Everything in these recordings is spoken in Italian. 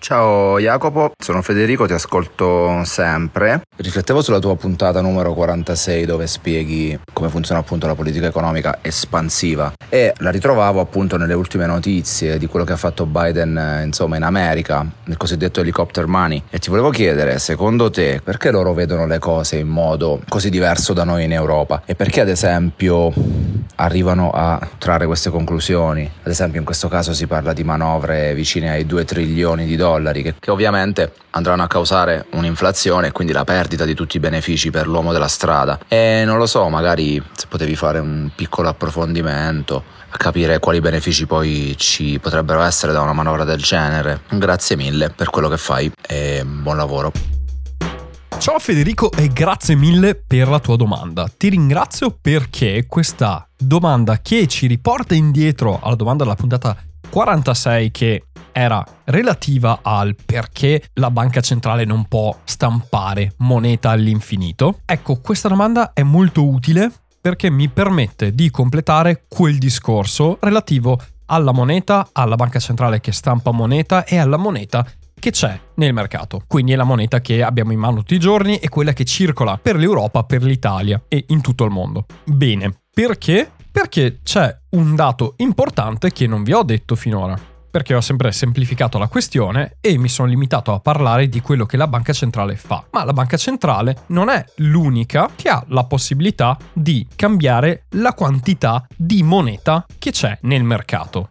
Ciao Jacopo, sono Federico, ti ascolto sempre. Riflettevo sulla tua puntata numero 46 dove spieghi come funziona appunto la politica economica espansiva. E la ritrovavo appunto nelle ultime notizie di quello che ha fatto Biden eh, insomma in America, il cosiddetto helicopter money. E ti volevo chiedere secondo te perché loro vedono le cose in modo così diverso da noi in Europa? E perché ad esempio arrivano a trarre queste conclusioni? Ad esempio in questo caso si parla di manovre vicine ai 2 trilioni di dollari che, che ovviamente andranno a causare un'inflazione e quindi la perdita di tutti i benefici per l'uomo della strada. E non lo so, magari se potevi fare un piccolo approfondimento a capire quali benefici poi ci potrebbero essere da una manovra del genere. Grazie mille per quello che fai e buon lavoro. Ciao Federico e grazie mille per la tua domanda. Ti ringrazio perché questa domanda che ci riporta indietro alla domanda della puntata 46 che era relativa al perché la banca centrale non può stampare moneta all'infinito. Ecco, questa domanda è molto utile perché mi permette di completare quel discorso relativo alla moneta, alla banca centrale che stampa moneta e alla moneta che c'è nel mercato. Quindi è la moneta che abbiamo in mano tutti i giorni e quella che circola per l'Europa, per l'Italia e in tutto il mondo. Bene, perché? Perché c'è un dato importante che non vi ho detto finora perché ho sempre semplificato la questione e mi sono limitato a parlare di quello che la banca centrale fa. Ma la banca centrale non è l'unica che ha la possibilità di cambiare la quantità di moneta che c'è nel mercato.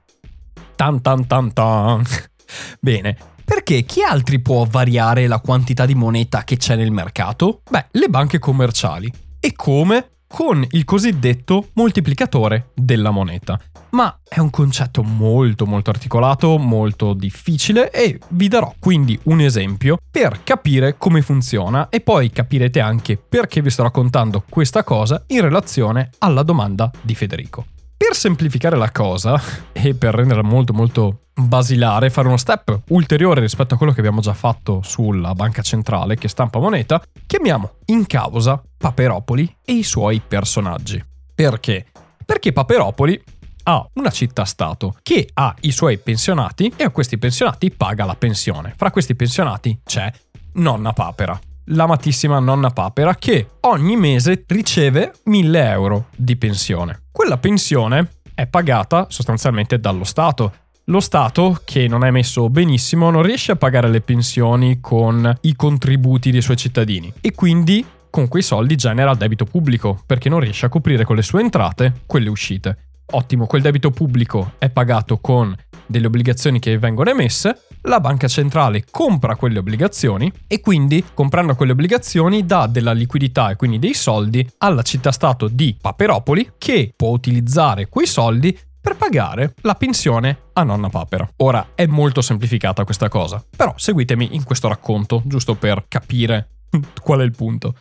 Tan tan tan tan. Bene, perché chi altri può variare la quantità di moneta che c'è nel mercato? Beh, le banche commerciali. E come? Con il cosiddetto moltiplicatore della moneta ma è un concetto molto molto articolato, molto difficile e vi darò quindi un esempio per capire come funziona e poi capirete anche perché vi sto raccontando questa cosa in relazione alla domanda di Federico. Per semplificare la cosa e per renderla molto molto basilare, fare uno step ulteriore rispetto a quello che abbiamo già fatto sulla banca centrale che stampa moneta, chiamiamo in causa Paperopoli e i suoi personaggi. Perché? Perché Paperopoli ha una città-stato che ha i suoi pensionati e a questi pensionati paga la pensione. Fra questi pensionati c'è nonna papera, l'amatissima nonna papera che ogni mese riceve 1000 euro di pensione. Quella pensione è pagata sostanzialmente dallo Stato. Lo Stato, che non è messo benissimo, non riesce a pagare le pensioni con i contributi dei suoi cittadini e quindi con quei soldi genera debito pubblico perché non riesce a coprire con le sue entrate quelle uscite. Ottimo, quel debito pubblico è pagato con delle obbligazioni che vengono emesse, la banca centrale compra quelle obbligazioni e quindi comprando quelle obbligazioni dà della liquidità e quindi dei soldi alla città-stato di Paperopoli che può utilizzare quei soldi per pagare la pensione a nonna papera. Ora è molto semplificata questa cosa, però seguitemi in questo racconto giusto per capire qual è il punto.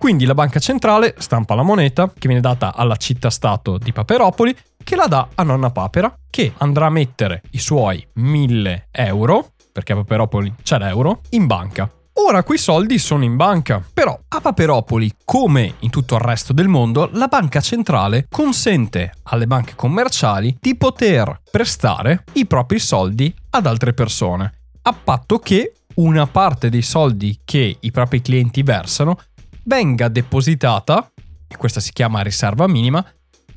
Quindi la banca centrale stampa la moneta che viene data alla città-stato di Paperopoli che la dà a nonna papera che andrà a mettere i suoi 1000 euro, perché a Paperopoli c'è l'euro, in banca. Ora quei soldi sono in banca, però a Paperopoli, come in tutto il resto del mondo, la banca centrale consente alle banche commerciali di poter prestare i propri soldi ad altre persone, a patto che una parte dei soldi che i propri clienti versano venga depositata, e questa si chiama riserva minima,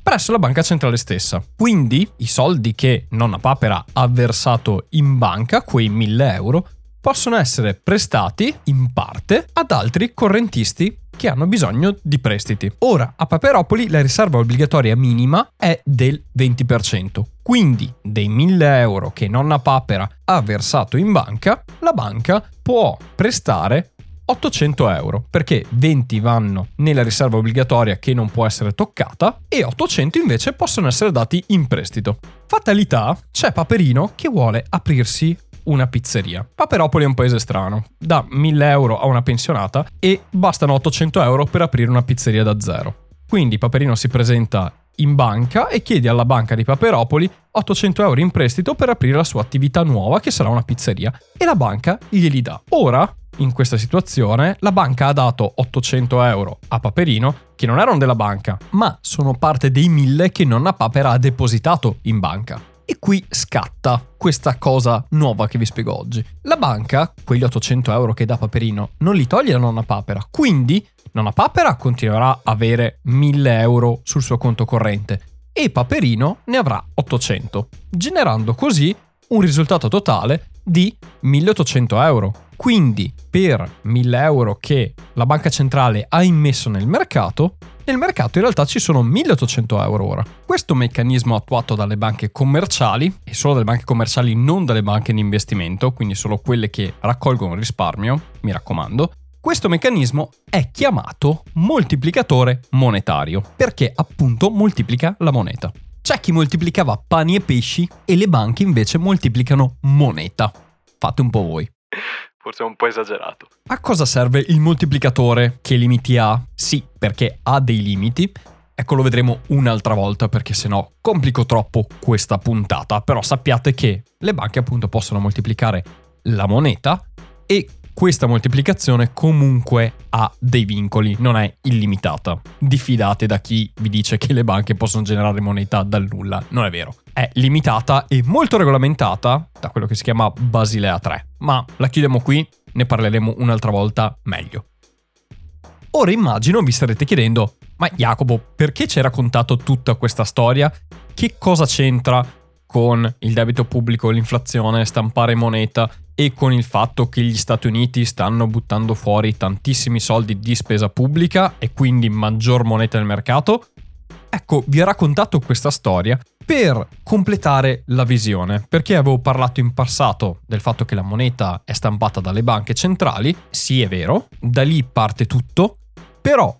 presso la banca centrale stessa. Quindi i soldi che nonna papera ha versato in banca, quei 1000 euro, possono essere prestati in parte ad altri correntisti che hanno bisogno di prestiti. Ora, a Paperopoli la riserva obbligatoria minima è del 20%. Quindi, dei 1000 euro che nonna papera ha versato in banca, la banca può prestare 800 euro, perché 20 vanno nella riserva obbligatoria che non può essere toccata e 800 invece possono essere dati in prestito. Fatalità, c'è Paperino che vuole aprirsi una pizzeria. Paperopoli è un paese strano, dà 1000 euro a una pensionata e bastano 800 euro per aprire una pizzeria da zero. Quindi Paperino si presenta in banca e chiede alla banca di Paperopoli 800 euro in prestito per aprire la sua attività nuova che sarà una pizzeria e la banca glieli dà. Ora, in questa situazione, la banca ha dato 800 euro a Paperino che non erano della banca, ma sono parte dei mille che nonna Papera ha depositato in banca. E qui scatta questa cosa nuova che vi spiego oggi. La banca, quegli 800 euro che dà Paperino, non li toglie a nonna Papera, quindi Nonna Papera continuerà a avere 1000 euro sul suo conto corrente e Paperino ne avrà 800, generando così un risultato totale di 1800 euro. Quindi per 1000 euro che la banca centrale ha immesso nel mercato, nel mercato in realtà ci sono 1800 euro ora. Questo meccanismo attuato dalle banche commerciali, e solo dalle banche commerciali, non dalle banche di investimento, quindi solo quelle che raccolgono risparmio, mi raccomando, questo meccanismo è chiamato moltiplicatore monetario, perché appunto moltiplica la moneta. C'è chi moltiplicava pani e pesci e le banche invece moltiplicano moneta. Fate un po' voi. Forse è un po' esagerato. A cosa serve il moltiplicatore? Che limiti ha? Sì, perché ha dei limiti. Ecco, lo vedremo un'altra volta perché sennò complico troppo questa puntata. Però sappiate che le banche appunto possono moltiplicare la moneta e questa moltiplicazione comunque ha dei vincoli, non è illimitata. Diffidate da chi vi dice che le banche possono generare moneta dal nulla, non è vero. È limitata e molto regolamentata da quello che si chiama Basilea 3, ma la chiudiamo qui, ne parleremo un'altra volta meglio. Ora immagino vi starete chiedendo, ma Jacopo, perché ci hai raccontato tutta questa storia? Che cosa c'entra con il debito pubblico, l'inflazione, stampare moneta e con il fatto che gli Stati Uniti stanno buttando fuori tantissimi soldi di spesa pubblica e quindi maggior moneta nel mercato? Ecco, vi ho raccontato questa storia per completare la visione, perché avevo parlato in passato del fatto che la moneta è stampata dalle banche centrali, sì è vero, da lì parte tutto, però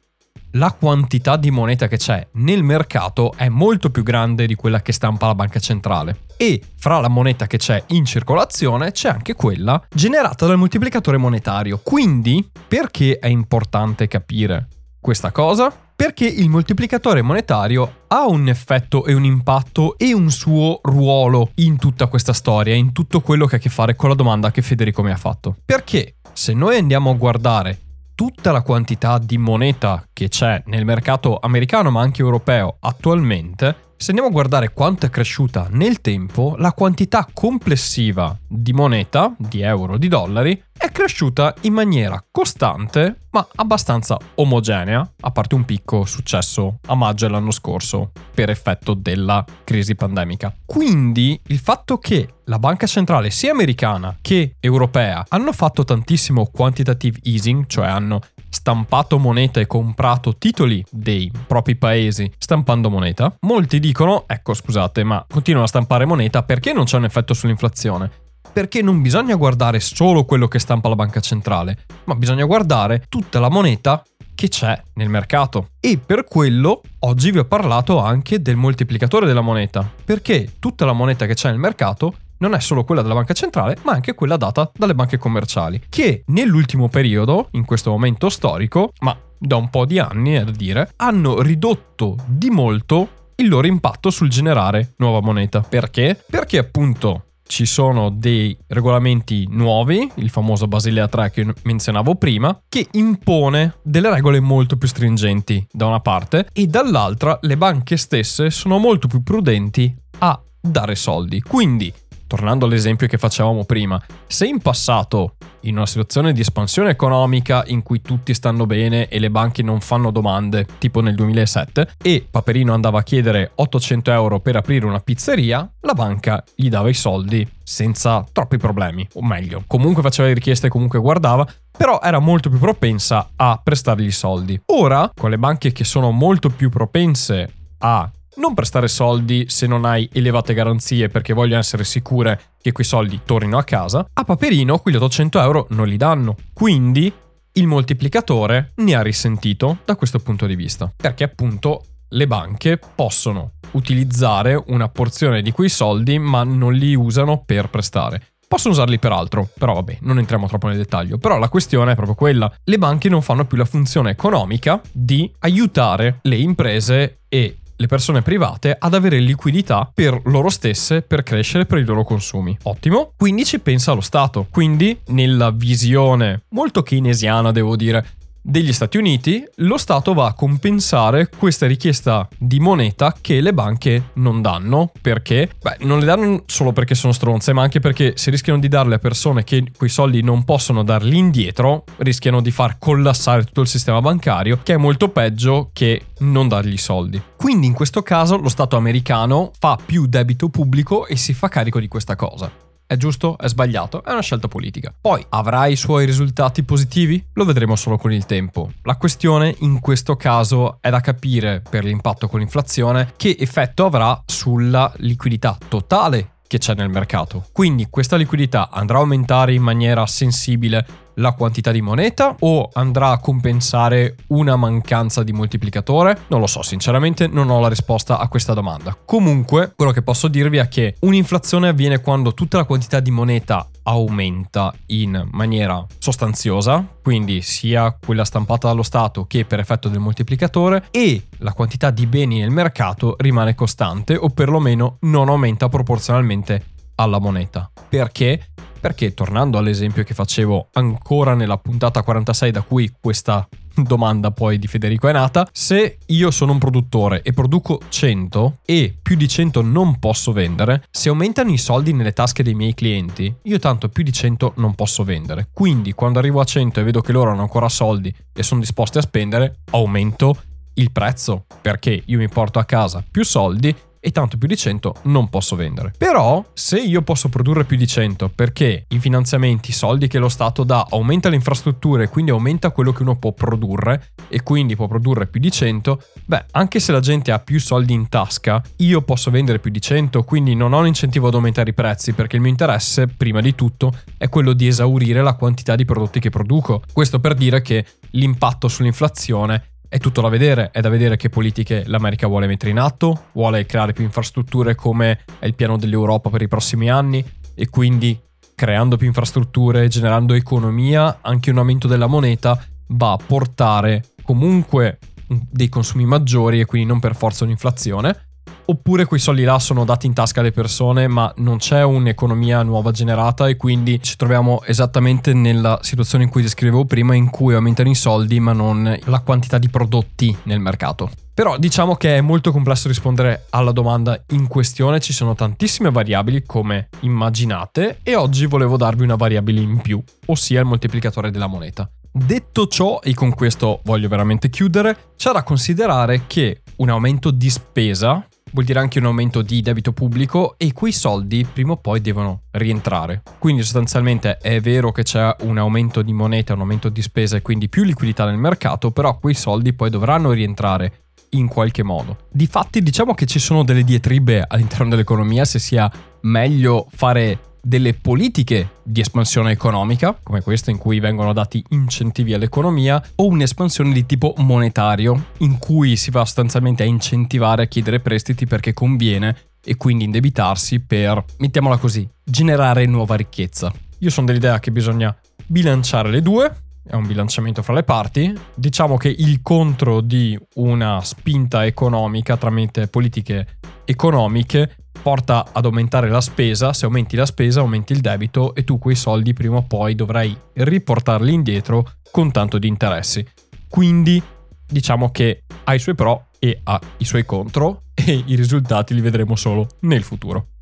la quantità di moneta che c'è nel mercato è molto più grande di quella che stampa la banca centrale. E fra la moneta che c'è in circolazione c'è anche quella generata dal moltiplicatore monetario. Quindi, perché è importante capire questa cosa? Perché il moltiplicatore monetario ha un effetto e un impatto e un suo ruolo in tutta questa storia, in tutto quello che ha a che fare con la domanda che Federico mi ha fatto. Perché se noi andiamo a guardare tutta la quantità di moneta che c'è nel mercato americano ma anche europeo attualmente, se andiamo a guardare quanto è cresciuta nel tempo, la quantità complessiva di moneta, di euro, di dollari, è cresciuta in maniera costante ma abbastanza omogenea, a parte un picco successo a maggio dell'anno scorso per effetto della crisi pandemica. Quindi il fatto che la banca centrale sia americana che europea hanno fatto tantissimo quantitative easing, cioè hanno stampato moneta e comprato titoli dei propri paesi stampando moneta, molti dicono, ecco scusate, ma continuano a stampare moneta perché non c'è un effetto sull'inflazione? Perché non bisogna guardare solo quello che stampa la banca centrale, ma bisogna guardare tutta la moneta che c'è nel mercato. E per quello oggi vi ho parlato anche del moltiplicatore della moneta, perché tutta la moneta che c'è nel mercato non è solo quella della banca centrale, ma anche quella data dalle banche commerciali, che nell'ultimo periodo, in questo momento storico, ma da un po' di anni è da dire, hanno ridotto di molto il loro impatto sul generare nuova moneta. Perché? Perché appunto ci sono dei regolamenti nuovi, il famoso Basilea 3 che menzionavo prima, che impone delle regole molto più stringenti da una parte e dall'altra le banche stesse sono molto più prudenti a dare soldi. Quindi tornando all'esempio che facevamo prima, se in passato, in una situazione di espansione economica in cui tutti stanno bene e le banche non fanno domande, tipo nel 2007, e Paperino andava a chiedere 800 euro per aprire una pizzeria, la banca gli dava i soldi senza troppi problemi, o meglio, comunque faceva le richieste e comunque guardava, però era molto più propensa a prestargli i soldi. Ora, con le banche che sono molto più propense a non prestare soldi se non hai elevate garanzie perché vogliono essere sicure che quei soldi tornino a casa, a Paperino quegli 800 euro non li danno. Quindi il moltiplicatore ne ha risentito da questo punto di vista, perché appunto le banche possono utilizzare una porzione di quei soldi ma non li usano per prestare. possono usarli per altro, però vabbè, non entriamo troppo nel dettaglio. Però la questione è proprio quella, le banche non fanno più la funzione economica di aiutare le imprese e le persone private ad avere liquidità per loro stesse per crescere per i loro consumi. Ottimo. Quindi ci pensa lo Stato. Quindi nella visione molto keynesiana, devo dire, degli Stati Uniti, lo Stato va a compensare questa richiesta di moneta che le banche non danno. Perché? Beh, non le danno solo perché sono stronze, ma anche perché se rischiano di darle a persone che quei soldi non possono darli indietro, rischiano di far collassare tutto il sistema bancario, che è molto peggio che non dargli i soldi. Quindi in questo caso lo Stato americano fa più debito pubblico e si fa carico di questa cosa. È giusto? È sbagliato? È una scelta politica. Poi avrà i suoi risultati positivi? Lo vedremo solo con il tempo. La questione in questo caso è da capire per l'impatto con l'inflazione che effetto avrà sulla liquidità totale che c'è nel mercato. Quindi questa liquidità andrà a aumentare in maniera sensibile la quantità di moneta o andrà a compensare una mancanza di moltiplicatore? Non lo so, sinceramente non ho la risposta a questa domanda. Comunque, quello che posso dirvi è che un'inflazione avviene quando tutta la quantità di moneta aumenta in maniera sostanziosa, quindi sia quella stampata dallo Stato che per effetto del moltiplicatore, e la quantità di beni nel mercato rimane costante o perlomeno non aumenta proporzionalmente alla moneta. Perché? Perché tornando all'esempio che facevo ancora nella puntata 46 da cui questa domanda poi di Federico è nata, se io sono un produttore e produco 100 e più di 100 non posso vendere, se aumentano i soldi nelle tasche dei miei clienti, io tanto più di 100 non posso vendere. Quindi quando arrivo a 100 e vedo che loro hanno ancora soldi e sono disposti a spendere, aumento il prezzo perché io mi porto a casa più soldi e tanto più di 100 non posso vendere. Però se io posso produrre più di 100 perché i finanziamenti, i soldi che lo Stato dà aumenta le infrastrutture e quindi aumenta quello che uno può produrre e quindi può produrre più di 100, beh, anche se la gente ha più soldi in tasca, io posso vendere più di 100, quindi non ho un incentivo ad aumentare i prezzi perché il mio interesse, prima di tutto, è quello di esaurire la quantità di prodotti che produco. Questo per dire che l'impatto sull'inflazione è tutto da vedere, è da vedere che politiche l'America vuole mettere in atto, vuole creare più infrastrutture come è il piano dell'Europa per i prossimi anni e quindi creando più infrastrutture, generando economia, anche un aumento della moneta va a portare comunque dei consumi maggiori e quindi non per forza un'inflazione, oppure quei soldi là sono dati in tasca alle persone ma non c'è un'economia nuova generata e quindi ci troviamo esattamente nella situazione in cui descrivevo prima in cui aumentano i soldi ma non la quantità di prodotti nel mercato. Però diciamo che è molto complesso rispondere alla domanda in questione, ci sono tantissime variabili come immaginate e oggi volevo darvi una variabile in più, ossia il moltiplicatore della moneta. Detto ciò, e con questo voglio veramente chiudere, c'è da considerare che un aumento di spesa vuol dire anche un aumento di debito pubblico e quei soldi prima o poi devono rientrare. Quindi sostanzialmente è vero che c'è un aumento di moneta, un aumento di spesa e quindi più liquidità nel mercato, però quei soldi poi dovranno rientrare in qualche modo. Difatti diciamo che ci sono delle diatribe all'interno dell'economia se sia meglio fare delle politiche di espansione economica, come questa in cui vengono dati incentivi all'economia, o un'espansione di tipo monetario, in cui si va sostanzialmente a incentivare a chiedere prestiti perché conviene e quindi indebitarsi per, mettiamola così, generare nuova ricchezza. Io sono dell'idea che bisogna bilanciare le due, è un bilanciamento fra le parti. Diciamo che il contro di una spinta economica tramite politiche economiche porta ad aumentare la spesa, se aumenti la spesa aumenti il debito e tu quei soldi prima o poi dovrai riportarli indietro con tanto di interessi. Quindi diciamo che ha i suoi pro e ha i suoi contro e i risultati li vedremo solo nel futuro.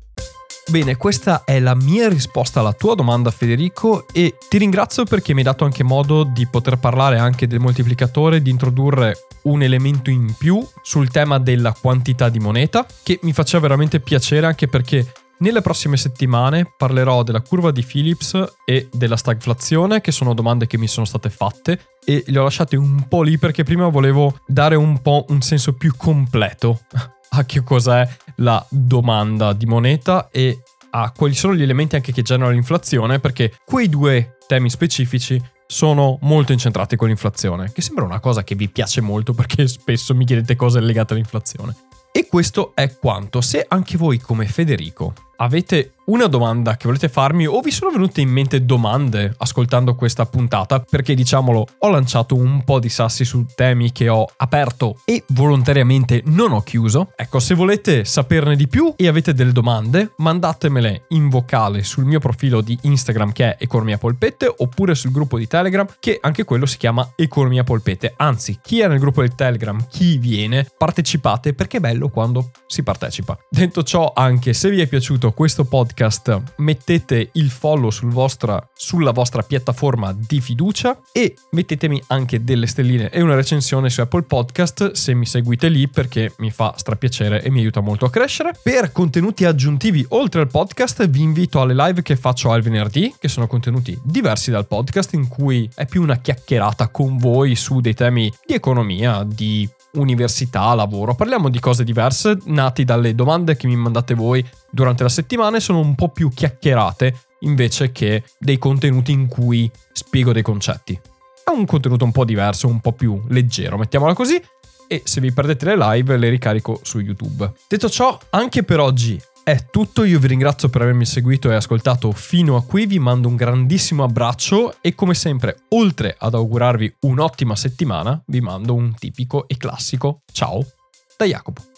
Bene, questa è la mia risposta alla tua domanda Federico e ti ringrazio perché mi hai dato anche modo di poter parlare anche del moltiplicatore, di introdurre un elemento in più sul tema della quantità di moneta, che mi faceva veramente piacere anche perché nelle prossime settimane parlerò della curva di Phillips e della stagflazione, che sono domande che mi sono state fatte e le ho lasciate un po' lì perché prima volevo dare un po' un senso più completo a che cos'è la domanda di moneta e a quali sono gli elementi anche che generano l'inflazione, perché quei due temi specifici sono molto incentrati con l'inflazione, che sembra una cosa che vi piace molto perché spesso mi chiedete cose legate all'inflazione. E questo è quanto. Se anche voi come Federico avete una domanda che volete farmi o vi sono venute in mente domande ascoltando questa puntata, perché diciamolo, ho lanciato un po' di sassi su temi che ho aperto e volontariamente non ho chiuso. Ecco, se volete saperne di più e avete delle domande, mandatemele in vocale sul mio profilo di Instagram che è Economia Polpette oppure sul gruppo di Telegram che anche quello si chiama Economia Polpette. Anzi, chi è nel gruppo di Telegram, chi viene, partecipate perché è bello quando si partecipa. Detto ciò, anche se vi è piaciuto questo podcast, podcast, mettete il follow sul vostra, sulla vostra piattaforma di fiducia e mettetemi anche delle stelline e una recensione su Apple Podcast se mi seguite lì perché mi fa strapiacere e mi aiuta molto a crescere. Per contenuti aggiuntivi oltre al podcast vi invito alle live che faccio al venerdì, che sono contenuti diversi dal podcast in cui è più una chiacchierata con voi su dei temi di economia, di università, lavoro. Parliamo di cose diverse, nati dalle domande che mi mandate voi durante la settimana e sono un po' più chiacchierate invece che dei contenuti in cui spiego dei concetti. È un contenuto un po' diverso, un po' più leggero, mettiamola così. E se vi perdete le live le ricarico su YouTube. Detto ciò, anche per oggi è tutto, io vi ringrazio per avermi seguito e ascoltato fino a qui, vi mando un grandissimo abbraccio e come sempre, oltre ad augurarvi un'ottima settimana, vi mando un tipico e classico ciao da Jacopo.